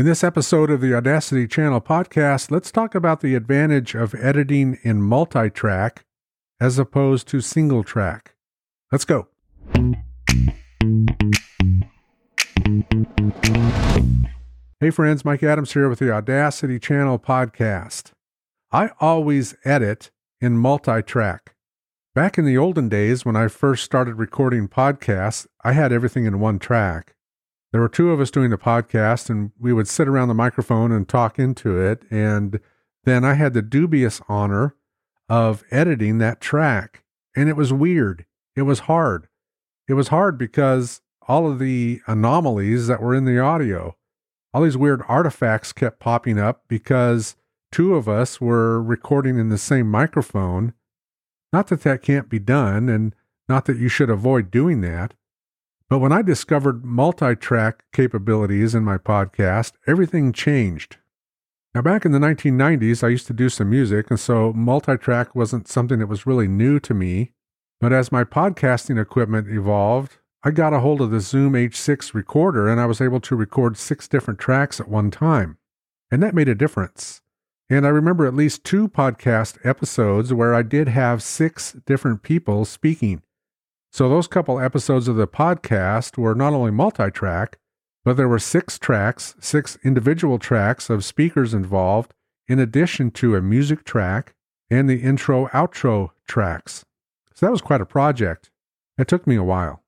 In this episode of the Audacity Channel podcast, let's talk about the advantage of editing in multi track as opposed to single track. Let's go. Hey, friends, Mike Adams here with the Audacity Channel podcast. I always edit in multi track. Back in the olden days, when I first started recording podcasts, I had everything in one track. There were two of us doing the podcast, and we would sit around the microphone and talk into it. And then I had the dubious honor of editing that track. And it was weird. It was hard. It was hard because all of the anomalies that were in the audio, all these weird artifacts kept popping up because two of us were recording in the same microphone not that that can't be done, and not that you should avoid doing that. But when I discovered multi track capabilities in my podcast, everything changed. Now, back in the 1990s, I used to do some music, and so multi track wasn't something that was really new to me. But as my podcasting equipment evolved, I got a hold of the Zoom H6 recorder and I was able to record six different tracks at one time. And that made a difference. And I remember at least two podcast episodes where I did have six different people speaking. So those couple episodes of the podcast were not only multi track, but there were six tracks, six individual tracks of speakers involved, in addition to a music track and the intro outro tracks. So that was quite a project. It took me a while.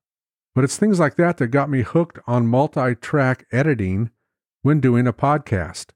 But it's things like that that got me hooked on multi track editing when doing a podcast.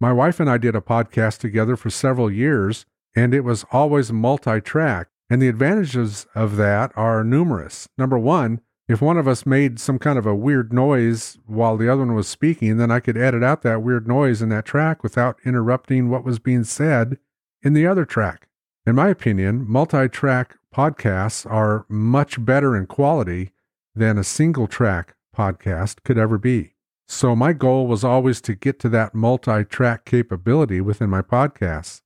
My wife and I did a podcast together for several years, and it was always multi track. And the advantages of that are numerous. Number one, if one of us made some kind of a weird noise while the other one was speaking, then I could edit out that weird noise in that track without interrupting what was being said in the other track. In my opinion, multi track podcasts are much better in quality than a single track podcast could ever be. So my goal was always to get to that multi-track capability within my podcasts.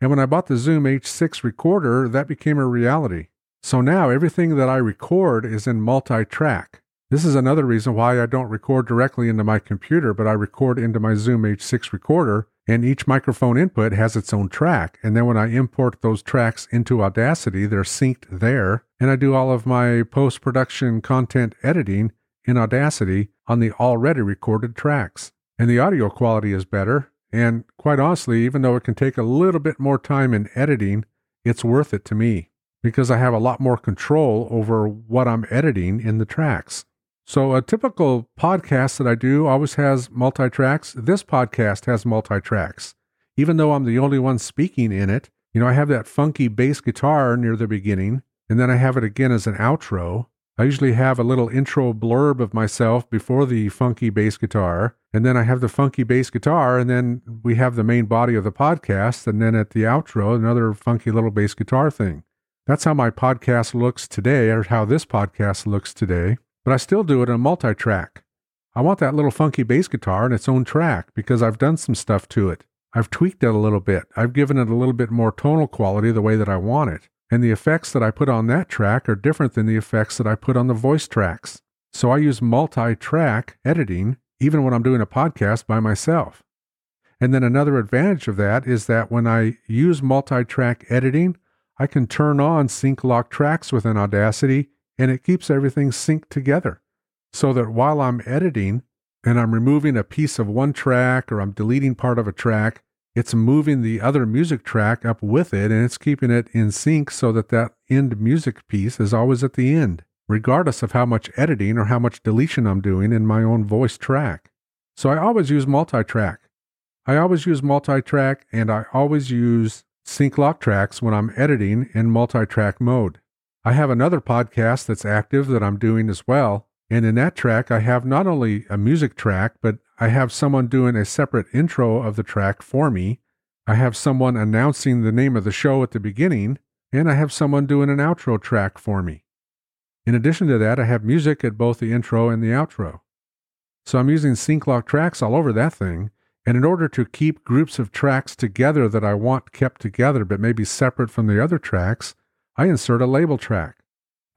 And when I bought the Zoom H6 recorder, that became a reality. So now everything that I record is in multi-track. This is another reason why I don't record directly into my computer, but I record into my Zoom H6 recorder, and each microphone input has its own track. And then when I import those tracks into Audacity, they're synced there, and I do all of my post production content editing in Audacity on the already recorded tracks. And the audio quality is better. And quite honestly, even though it can take a little bit more time in editing, it's worth it to me because I have a lot more control over what I'm editing in the tracks. So, a typical podcast that I do always has multi tracks. This podcast has multi tracks. Even though I'm the only one speaking in it, you know, I have that funky bass guitar near the beginning, and then I have it again as an outro. I usually have a little intro blurb of myself before the funky bass guitar, and then I have the funky bass guitar, and then we have the main body of the podcast, and then at the outro, another funky little bass guitar thing. That's how my podcast looks today, or how this podcast looks today, but I still do it in multi track. I want that little funky bass guitar in its own track because I've done some stuff to it. I've tweaked it a little bit. I've given it a little bit more tonal quality the way that I want it. And the effects that I put on that track are different than the effects that I put on the voice tracks. So I use multi track editing even when I'm doing a podcast by myself. And then another advantage of that is that when I use multi track editing, I can turn on sync lock tracks within Audacity and it keeps everything synced together. So that while I'm editing and I'm removing a piece of one track or I'm deleting part of a track, it's moving the other music track up with it and it's keeping it in sync so that that end music piece is always at the end, regardless of how much editing or how much deletion I'm doing in my own voice track. So I always use multi track. I always use multi track and I always use sync lock tracks when I'm editing in multi track mode. I have another podcast that's active that I'm doing as well. And in that track, I have not only a music track, but I have someone doing a separate intro of the track for me. I have someone announcing the name of the show at the beginning, and I have someone doing an outro track for me. In addition to that, I have music at both the intro and the outro. So I'm using sync lock tracks all over that thing. And in order to keep groups of tracks together that I want kept together but maybe separate from the other tracks, I insert a label track.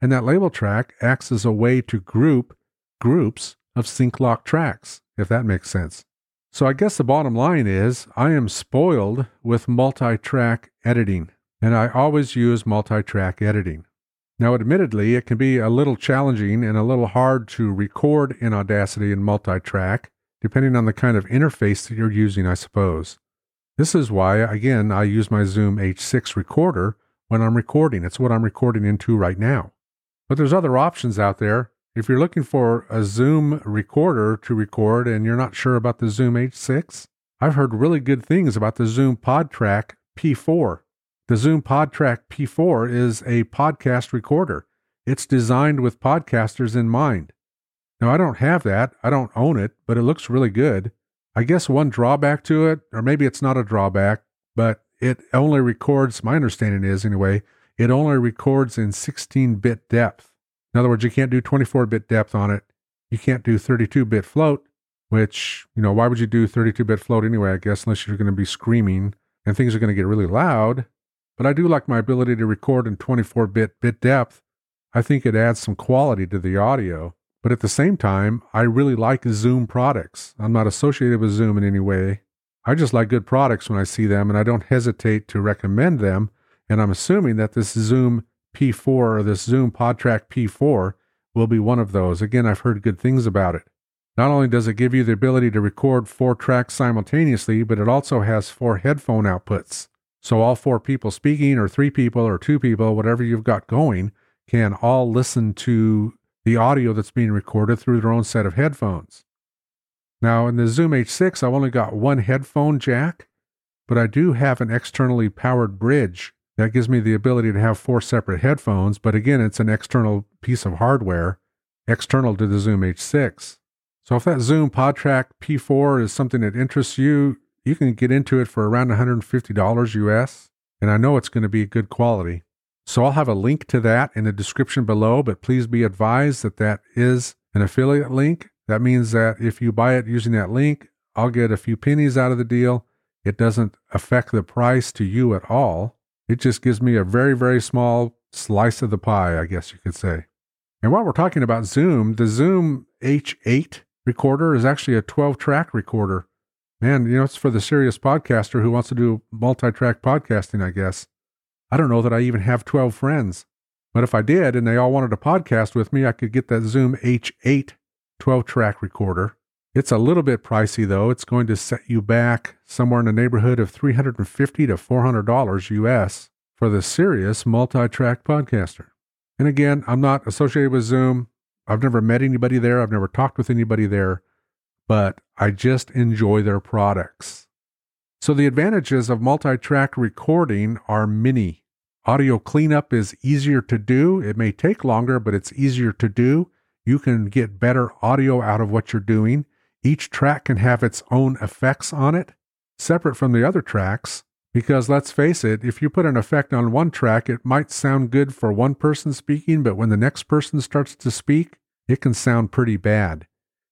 And that label track acts as a way to group groups of sync lock tracks if that makes sense. So I guess the bottom line is I am spoiled with multi track editing, and I always use multi track editing. Now, admittedly, it can be a little challenging and a little hard to record in Audacity and multi track, depending on the kind of interface that you're using, I suppose. This is why, again, I use my Zoom H6 recorder when I'm recording. It's what I'm recording into right now. But there's other options out there. If you're looking for a Zoom recorder to record and you're not sure about the Zoom H6, I've heard really good things about the Zoom PodTrak P4. The Zoom PodTrak P4 is a podcast recorder. It's designed with podcasters in mind. Now, I don't have that. I don't own it, but it looks really good. I guess one drawback to it, or maybe it's not a drawback, but it only records, my understanding is anyway, it only records in 16 bit depth. In other words, you can't do 24 bit depth on it. You can't do 32 bit float, which, you know, why would you do 32 bit float anyway, I guess, unless you're going to be screaming and things are going to get really loud. But I do like my ability to record in 24 bit bit depth. I think it adds some quality to the audio. But at the same time, I really like Zoom products. I'm not associated with Zoom in any way. I just like good products when I see them, and I don't hesitate to recommend them. And I'm assuming that this Zoom P4 or this Zoom PodTrak P4 will be one of those. Again, I've heard good things about it. Not only does it give you the ability to record four tracks simultaneously, but it also has four headphone outputs. So all four people speaking, or three people, or two people, whatever you've got going, can all listen to the audio that's being recorded through their own set of headphones. Now, in the Zoom H6, I've only got one headphone jack, but I do have an externally powered bridge that gives me the ability to have four separate headphones. But again, it's an external piece of hardware external to the Zoom H6. So if that Zoom PodTrak P4 is something that interests you, you can get into it for around $150 US, and I know it's going to be good quality. So I'll have a link to that in the description below, but please be advised that that is an affiliate link. That means that if you buy it using that link, I'll get a few pennies out of the deal. It doesn't affect the price to you at all. It just gives me a very, very small slice of the pie, I guess you could say. And while we're talking about Zoom, the Zoom H8 recorder is actually a 12 track recorder. Man, you know, it's for the serious podcaster who wants to do multi track podcasting, I guess. I don't know that I even have 12 friends. But if I did and they all wanted to podcast with me, I could get that Zoom H8 12 track recorder. It's a little bit pricey though. It's going to set you back somewhere in the neighborhood of $350 to $400 US for the serious multi track podcaster. And again, I'm not associated with Zoom. I've never met anybody there. I've never talked with anybody there, but I just enjoy their products. So the advantages of multi track recording are many. Audio cleanup is easier to do. It may take longer, but it's easier to do. You can get better audio out of what you're doing. Each track can have its own effects on it, separate from the other tracks. Because let's face it, if you put an effect on one track, it might sound good for one person speaking, but when the next person starts to speak, it can sound pretty bad.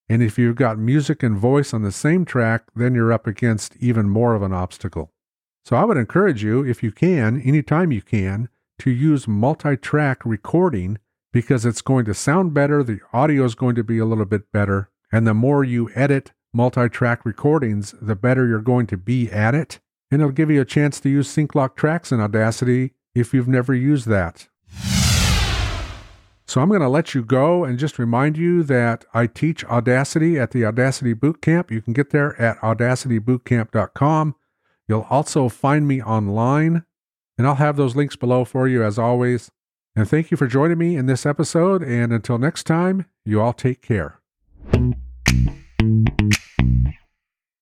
And if you've got music and voice on the same track, then you're up against even more of an obstacle. So I would encourage you, if you can, anytime you can, to use multi track recording because it's going to sound better, the audio is going to be a little bit better, and the more you edit multi track recordings, the better you're going to be at it. And it'll give you a chance to use sync lock tracks in Audacity if you've never used that. So I'm going to let you go and just remind you that I teach Audacity at the Audacity Bootcamp. You can get there at audacitybootcamp.com. You'll also find me online, and I'll have those links below for you as always. And thank you for joining me in this episode. And until next time, you all take care.